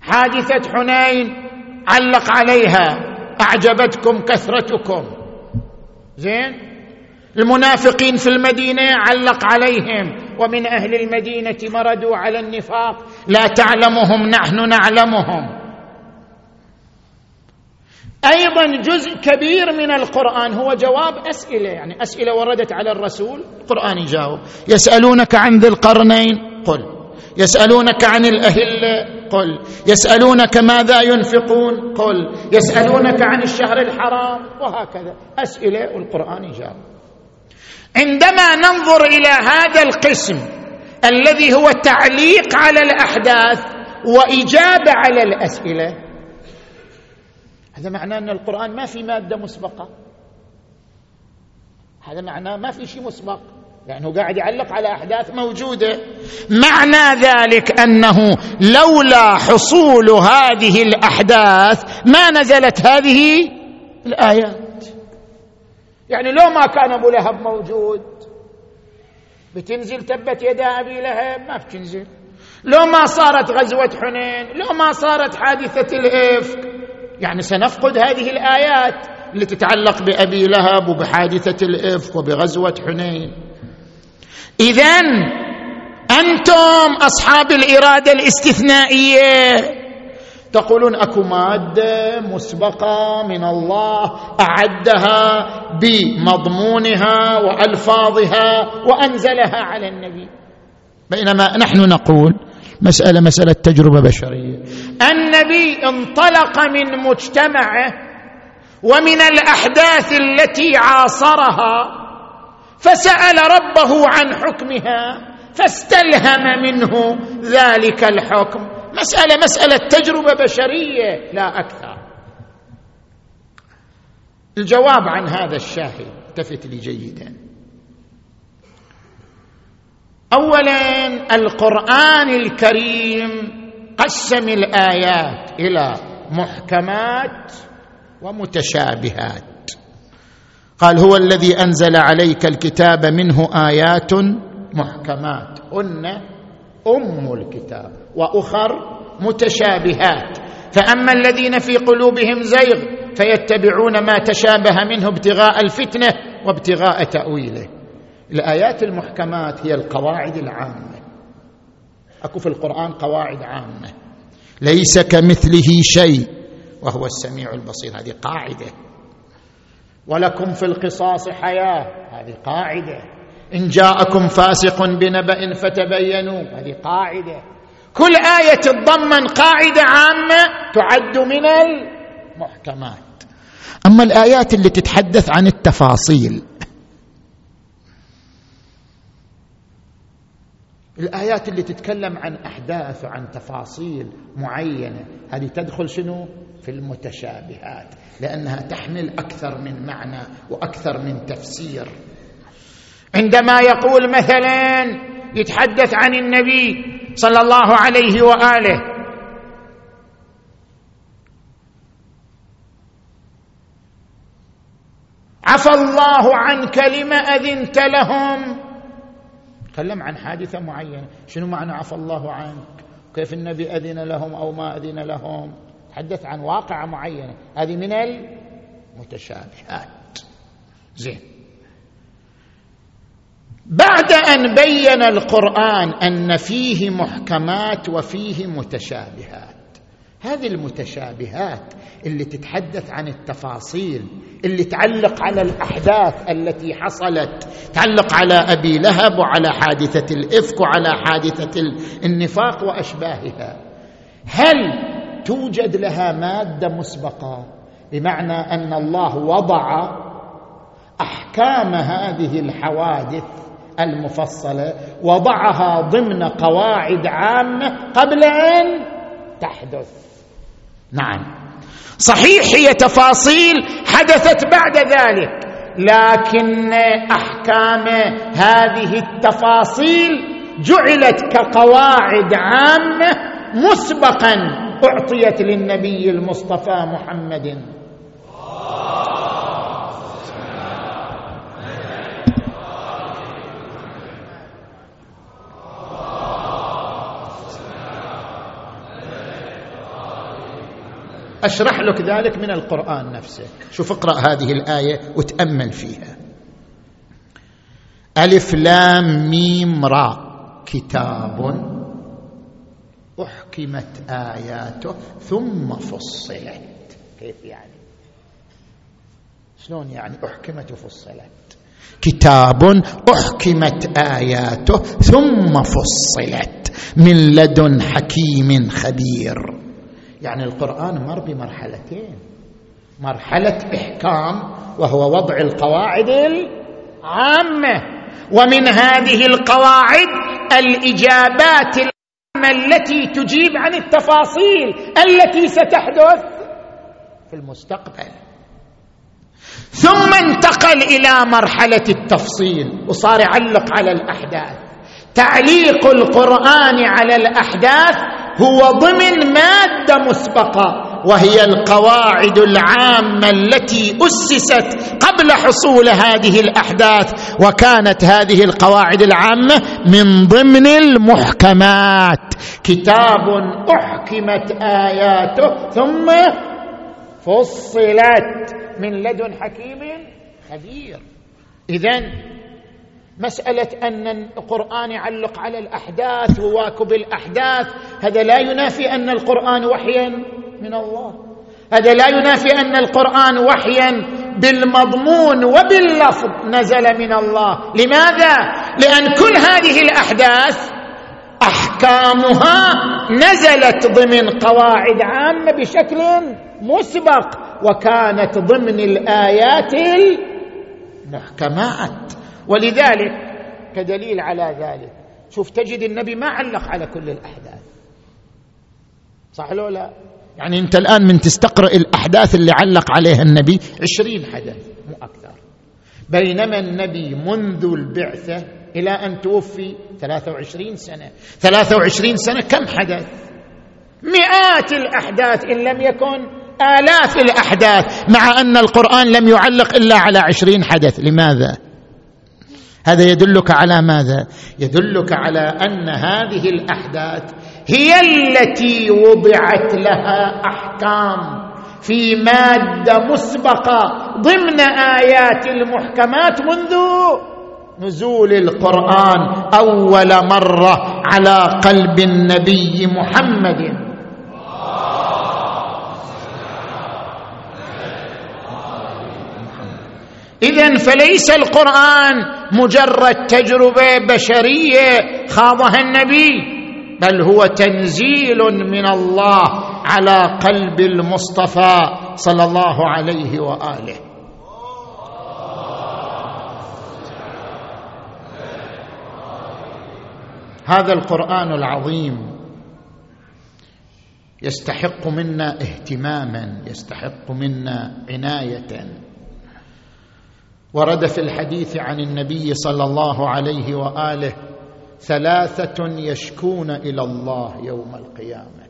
حادثة حنين علق عليها. أعجبتكم كثرتكم. زين؟ المنافقين في المدينة علق عليهم. ومن أهل المدينة مردوا على النفاق. لا تعلمهم نحن نعلمهم. أيضا جزء كبير من القرآن هو جواب أسئلة يعني أسئلة وردت على الرسول القرآن يجاوب. يسألونك عن ذي القرنين قل. يسألونك عن الاهله قل. يسألونك ماذا ينفقون قل. يسألونك عن الشهر الحرام وهكذا. أسئلة والقرآن يجاوب. عندما ننظر إلى هذا القسم الذي هو تعليق على الأحداث وإجابة على الأسئلة هذا معناه أن القرآن ما في مادة مسبقة. هذا معناه ما في شيء مسبق. لأنه قاعد يعلق على أحداث موجودة. معنى ذلك أنه لولا حصول هذه الأحداث ما نزلت هذه الآيات. يعني لو ما كان أبو لهب موجود بتنزل تبت يدا أبي لهب ما بتنزل لو ما صارت غزوة حنين لو ما صارت حادثة الإفك يعني سنفقد هذه الآيات التي تتعلق بأبي لهب وبحادثة الإفك وبغزوة حنين. اذا أنتم أصحاب الإرادة الاستثنائية. تقولون أكو مادة مسبقة من الله أعدها بمضمونها وألفاظها وأنزلها على النبي. بينما نحن نقول مسألة مسألة تجربة بشرية. النبي انطلق من مجتمعه ومن الأحداث التي عاصرها فسأل ربه عن حكمها فاستلهم منه ذلك الحكم. مسألة مسألة تجربة بشرية لا أكثر. الجواب عن هذا الشاهد التفت لي جيدا. اولا القرآن الكريم قسم الآيات إلى محكمات ومتشابهات. قال هو الذي أنزل عليك الكتاب منه آيات محكمات. هن أم الكتاب وأخر متشابهات. فأما الذين في قلوبهم زيغ فيتبعون ما تشابه منه ابتغاء الفتنة وابتغاء تأويله. الآيات المحكمات هي القواعد العامة. أكو في القرآن قواعد عامة. ليس كمثله شيء. وهو السميع البصير. هذه قاعدة. ولكم في القصاص حياة. هذه قاعدة. إن جاءكم فاسق بنبأ فتبينوا. هذه قاعدة. كل آية تتضمن قاعدة عامة تعد من المحكمات. أما الآيات اللي تتحدث عن التفاصيل الآيات اللي تتكلم عن أحداث وعن تفاصيل معينة هذه تدخل شنو؟ في المتشابهات لأنها تحمل أكثر من معنى وأكثر من تفسير. عندما يقول مثلا يتحدث عن النبي صلى الله عليه وآله عفى الله عنك لما أذنت لهم؟ تكلم عن حادثة معينة. شنو معنى عفى الله عنك؟ كيف النبي أذن لهم أو ما أذن لهم؟ تحدث عن واقعة معينة. هذه من المتشابهات. زين. بعد أن بين القرآن أن فيه محكمات وفيه متشابهات. هذه المتشابهات اللي تتحدث عن التفاصيل اللي تعلق على الأحداث التي حصلت تعلق على أبي لهب وعلى حادثة الإفك وعلى حادثة النفاق وأشباهها. هل توجد لها مادة مسبقة؟ بمعنى أن الله وضع أحكام هذه الحوادث المفصلة وضعها ضمن قواعد عامة قبل أن تحدث. نعم. صحيح هي تفاصيل حدثت بعد ذلك لكن أحكام هذه التفاصيل جعلت كقواعد عامه مسبقا أعطيت للنبي المصطفى محمد. أشرح لك ذلك من القرآن نفسه. شوف اقرأ هذه الآية وتأمل فيها. ألف لام ميم را. كتاب أحكمت آياته ثم فصلت. كيف يعني؟ شلون يعني أحكمت وفصلت؟ كتاب أحكمت آياته ثم فصلت. من لدن حكيم خبير. يعني القرآن مر بمرحلتين. مرحلة إحكام وهو وضع القواعد العامة. ومن هذه القواعد الإجابات العامة التي تجيب عن التفاصيل التي ستحدث في المستقبل. ثم انتقل إلى مرحلة التفصيل وصار يعلق على الأحداث. تعليق القرآن على الأحداث هو ضمن مادة مسبقة وهي القواعد العامة التي أسست قبل حصول هذه الأحداث وكانت هذه القواعد العامة من ضمن المحكمات. كتاب أحكمت آياته ثم فصلت. من لدن حكيم؟ خبير. اذا مسألة أن القرآن يعلق على الأحداث وواكب الأحداث. هذا لا ينافي أن القرآن وحيا من الله. هذا لا ينافي أن القرآن وحيا بالمضمون وباللفظ نزل من الله. لماذا؟ لأن كل هذه الأحداث أحكامها نزلت ضمن قواعد عامة بشكل مسبق وكانت ضمن الآيات المحكمات. ولذلك كدليل على ذلك شوف تجد النبي ما علق على كل الأحداث. صح لو لا؟ يعني أنت الآن من تستقرأ الأحداث اللي علق عليها النبي عشرين حدث مو أكثر. بينما النبي منذ البعثة إلى أن توفي 23 سنة. 23 سنة كم حدث؟ مئات الأحداث إن لم يكن آلاف الأحداث مع أن القرآن لم يعلق إلا على عشرين حدث. لماذا؟ هذا يدلك على ماذا؟ يدلك على أن هذه الأحداث هي التي وضعت لها أحكام في مادة مسبقة ضمن آيات المحكمات منذ نزول القرآن أول مرة على قلب النبي محمد. اذا فليس القرآن مجرد تجربة بشرية خاضها النبي بل هو تنزيل من الله على قلب المصطفى صلى الله عليه وآله. هذا القرآن العظيم يستحق منا اهتماما يستحق منا عنايه. ورد في الحديث عن النبي صلى الله عليه وآله ثلاثة يشكون إلى الله يوم القيامة.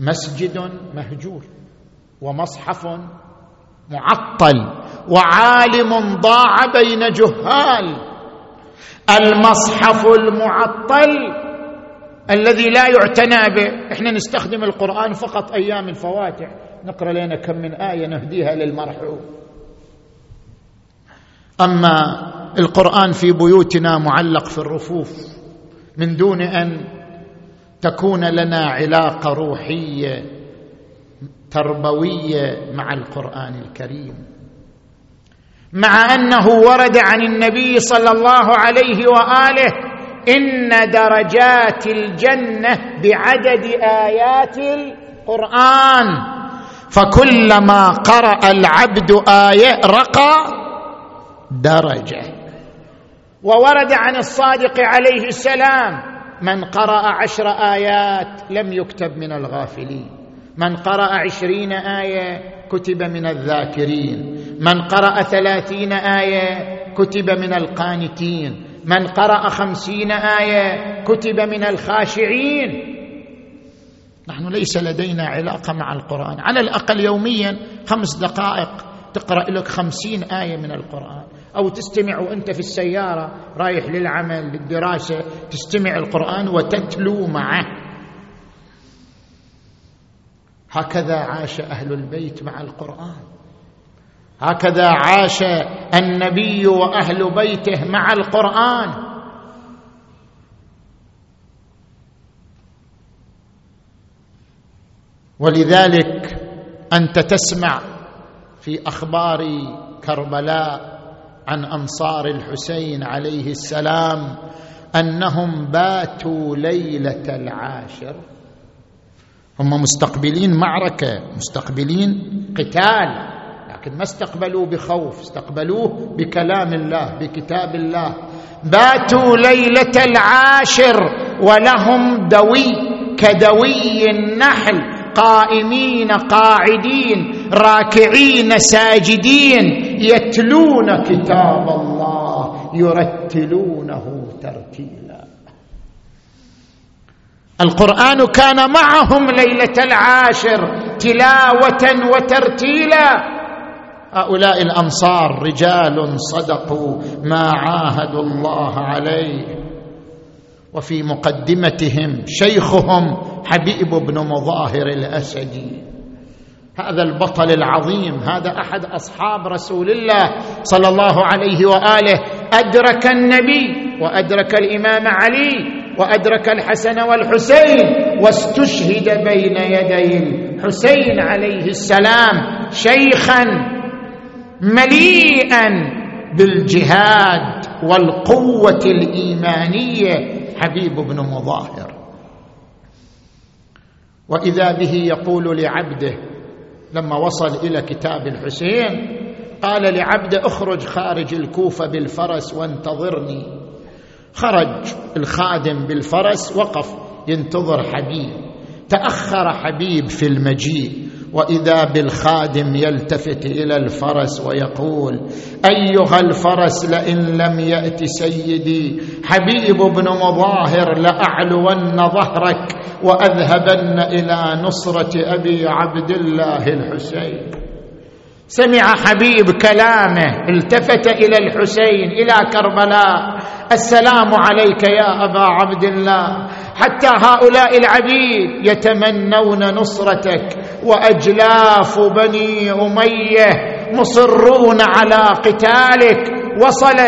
مسجد مهجور ومصحف معطل وعالم ضاع بين جهال. المصحف المعطل الذي لا يعتنى به. إحنا نستخدم القرآن فقط أيام الفواتح. نقرأ لنا كم من آية نهديها للمرحوم أما القرآن في بيوتنا معلق في الرفوف من دون أن تكون لنا علاقة روحية تربوية مع القرآن الكريم. مع أنه ورد عن النبي صلى الله عليه وآله إن درجات الجنة بعدد آيات القرآن. فكلما قرأ العبد آية رقى درجة. وورد عن الصادق عليه السلام من قرأ عشر آيات لم يكتب من الغافلين. من قرأ عشرين آية كتب من الذاكرين. من قرأ ثلاثين آية كتب من القانتين. من قرأ خمسين آية كتب من الخاشعين. نحن ليس لدينا علاقة مع القرآن. على الأقل يوميا خمس دقائق تقرأ لك خمسين آية من القرآن. أو تستمع وأنت في السيارة رايح للعمل للدراسة تستمع القرآن وتتلو معه. هكذا عاش أهل البيت مع القرآن. هكذا عاش النبي وأهل بيته مع القرآن. ولذلك أنت تسمع في أخبار كربلاء عن أنصار الحسين عليه السلام أنهم باتوا ليلة العاشر. هم مستقبلين معركة مستقبلين قتال لكن ما استقبلوه بخوف استقبلوه بكلام الله بكتاب الله. باتوا ليلة العاشر ولهم دوي كدوي النحل. قائمين قاعدين راكعين ساجدين يتلون كتاب الله يرتلونه ترتيلا. القرآن كان معهم ليلة العاشر تلاوة وترتيلا. هؤلاء الأنصار رجال صدقوا ما عاهدوا الله عليه. وفي مقدمتهم شيخهم حبيب بن مظاهر الأسدي. هذا البطل العظيم هذا أحد أصحاب رسول الله صلى الله عليه وآله. أدرك النبي وأدرك الإمام علي وأدرك الحسن والحسين واستشهد بين يدي الحسين عليه السلام شيخا مليئا بالجهاد والقوة الإيمانية حبيب بن مظاهر. وإذا به يقول لعبده لما وصل إلى كتاب الحسين قال لعبده اخرج خارج الكوفة بالفرس وانتظرني. خرج الخادم بالفرس وقف ينتظر حبيب. تأخر حبيب في المجيء. وإذا بالخادم يلتفت إلى الفرس ويقول أيها الفرس لئن لم يأت سيدي حبيب بن مظاهر لأعلون ظهرك وأذهبن إلى نصرة أبي عبد الله الحسين. سمع حبيب كلامه التفت إلى الحسين إلى كربلاء. السلام عليك يا أبا عبد الله. حتى هؤلاء العبيد يتمنون نصرتك. وأجلاف بني أمية مصرون على قتالك. وصل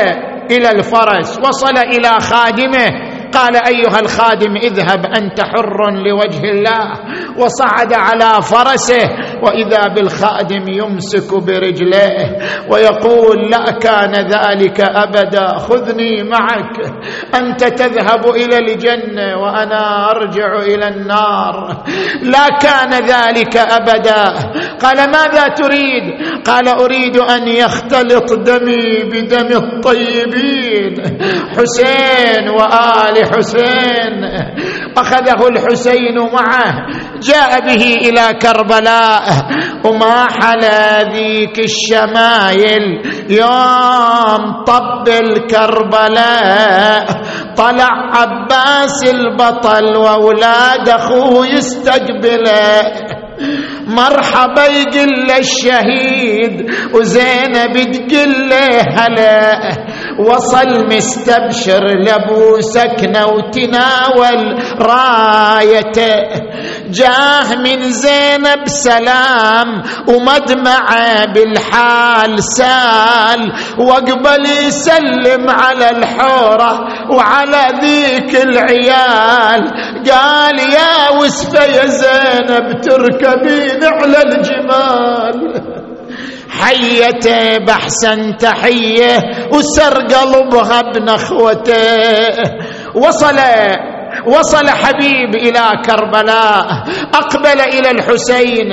إلى الفرس وصل إلى خادمه. قال أيها الخادم اذهب أنت حر لوجه الله وصعد على فرسه وإذا بالخادم يمسك برجليه ويقول لا كان ذلك أبدا خذني معك أنت تذهب إلى الجنة وأنا أرجع إلى النار لا كان ذلك أبدا قال ماذا تريد قال أريد أن يختلط دمي بدم الطيبين حسين وآل حسين. أخذه الحسين معه. جاء به إلى كربلاء. وما حلا ذيك الشمايل. يوم طب الكربلاء. طلع عباس البطل وأولاد أخوه يستقبله مرحبا يقل الشهيد وزينب تقل هلا. وصل مستبشر لأبو سكنة وتناول رايته. جاه من زينب سلام ومدمعه بالحال سال. وقبل يسلم على الحورة وعلى ذيك العيال قال يا وسفة يا زينب تركبين على الجمال. حيته بحسن تحية وسر قلبها بنخوته وصل وصل حبيب إلى كربلاء أقبل إلى الحسين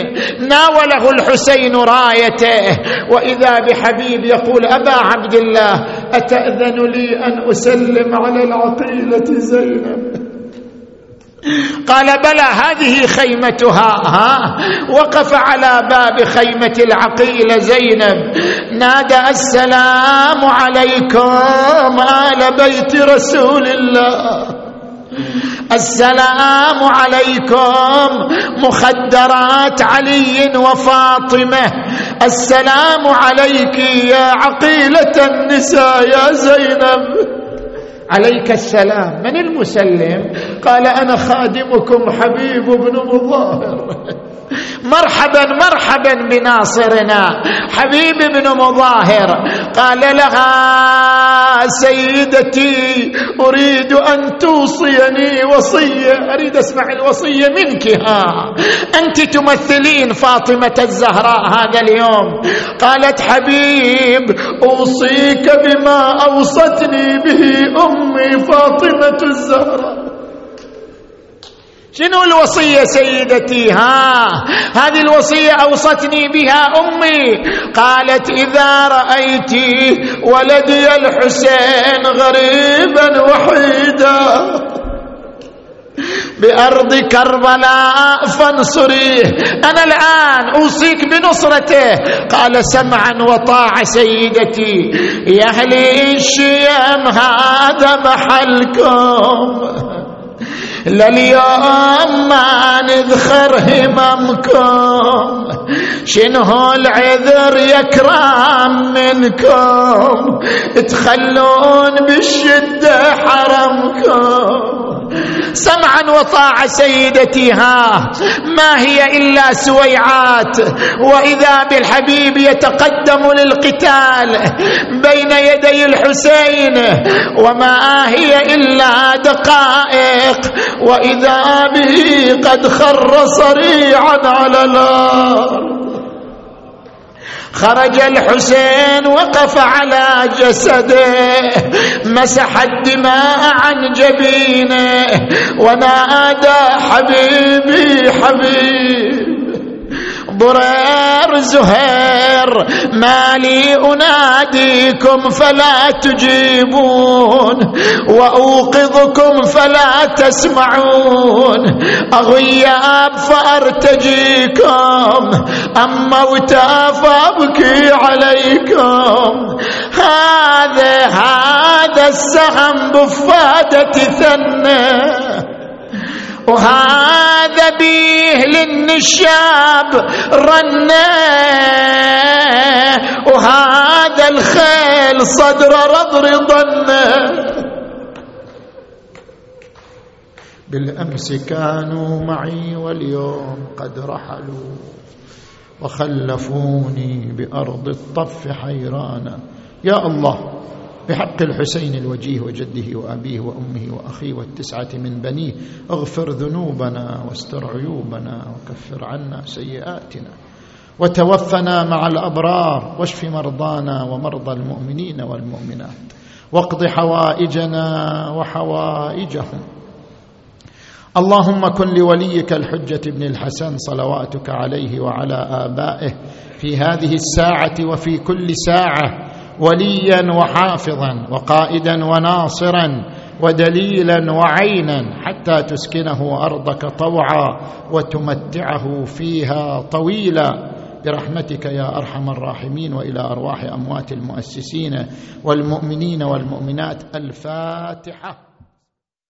ناوله الحسين رايته وإذا بحبيب يقول أبا عبد الله أتأذن لي أن أسلم على العقيلة زينب؟ قال بلى هذه خيمتها ها وقف على باب خيمة العقيلة زينب. نادى السلام عليكم آل بيت رسول الله. السلام عليكم مخدرات علي وفاطمة. السلام عليك يا عقيلة النساء يا زينب. عليك السلام. من المسلم؟ قال أنا خادمكم حبيب بن مظاهر. مرحبا مرحبا بناصرنا. حبيب بن مظاهر قال لها سيدتي أريد أن توصيني وصية أريد أسمع الوصية منك ها. أنت تمثلين فاطمة الزهراء هذا اليوم. قالت حبيب أوصيك بما أوصتني به أمي فاطمة الزهراء. شنو الوصية سيدتي؟ ها هذه الوصية أوصتني بها أمي. قالت إذا رأيت ولدي الحسين غريبا وحيدا بأرض كربلاء فانصريه أنا الآن أوصيك بنصرته. قال سمعا وطاعة سيدتي. يا أهل الشيم هذا محلكم. لليوم ما نذخر هممكم. شنو العذر يكرام منكم؟ تخلون بالشدة حرمكم. سمعا وطاعة سيدتي ها ما هي إلا سويعات. وإذا بالحبيب يتقدم للقتال بين يدي الحسين وما هي إلا دقائق. وإذا به قد خر صريعا على الأرض. خرج الحسين وقف على جسده مسح الدماء عن جبينه ونادى حبيبي حبيب. برير زهير ما لي أناديكم فلا تجيبون وأوقظكم فلا تسمعون. أغياب فأرتجيكم أم موتى فأبكي عليكم. هذا هذا السهم بفادة ثنى وهذا بيه للنشاب رنه وهذا الخيل صدر رضر ضنه. بالأمس كانوا معي واليوم قد رحلوا وخلفوني بأرض الطف حيرانا. يا الله بحق الحسين الوجيه وجده وأبيه وأمه وأخيه والتسعة من بنيه. اغفر ذنوبنا واستر عيوبنا وكفر عنا سيئاتنا. وتوفنا مع الأبرار واشف مرضانا ومرضى المؤمنين والمؤمنات. واقض حوائجنا وحوائجهم. اللهم كن لوليك الحجة بن الحسن صلواتك عليه وعلى آبائه في هذه الساعة وفي كل ساعة. وليا وحافظا وقائدا وناصرا ودليلا وعينا حتى تسكنه أرضك طوعا وتمتعه فيها طويلا. برحمتك يا أرحم الراحمين وإلى أرواح أموات المؤسسين والمؤمنين والمؤمنات. الفاتحة.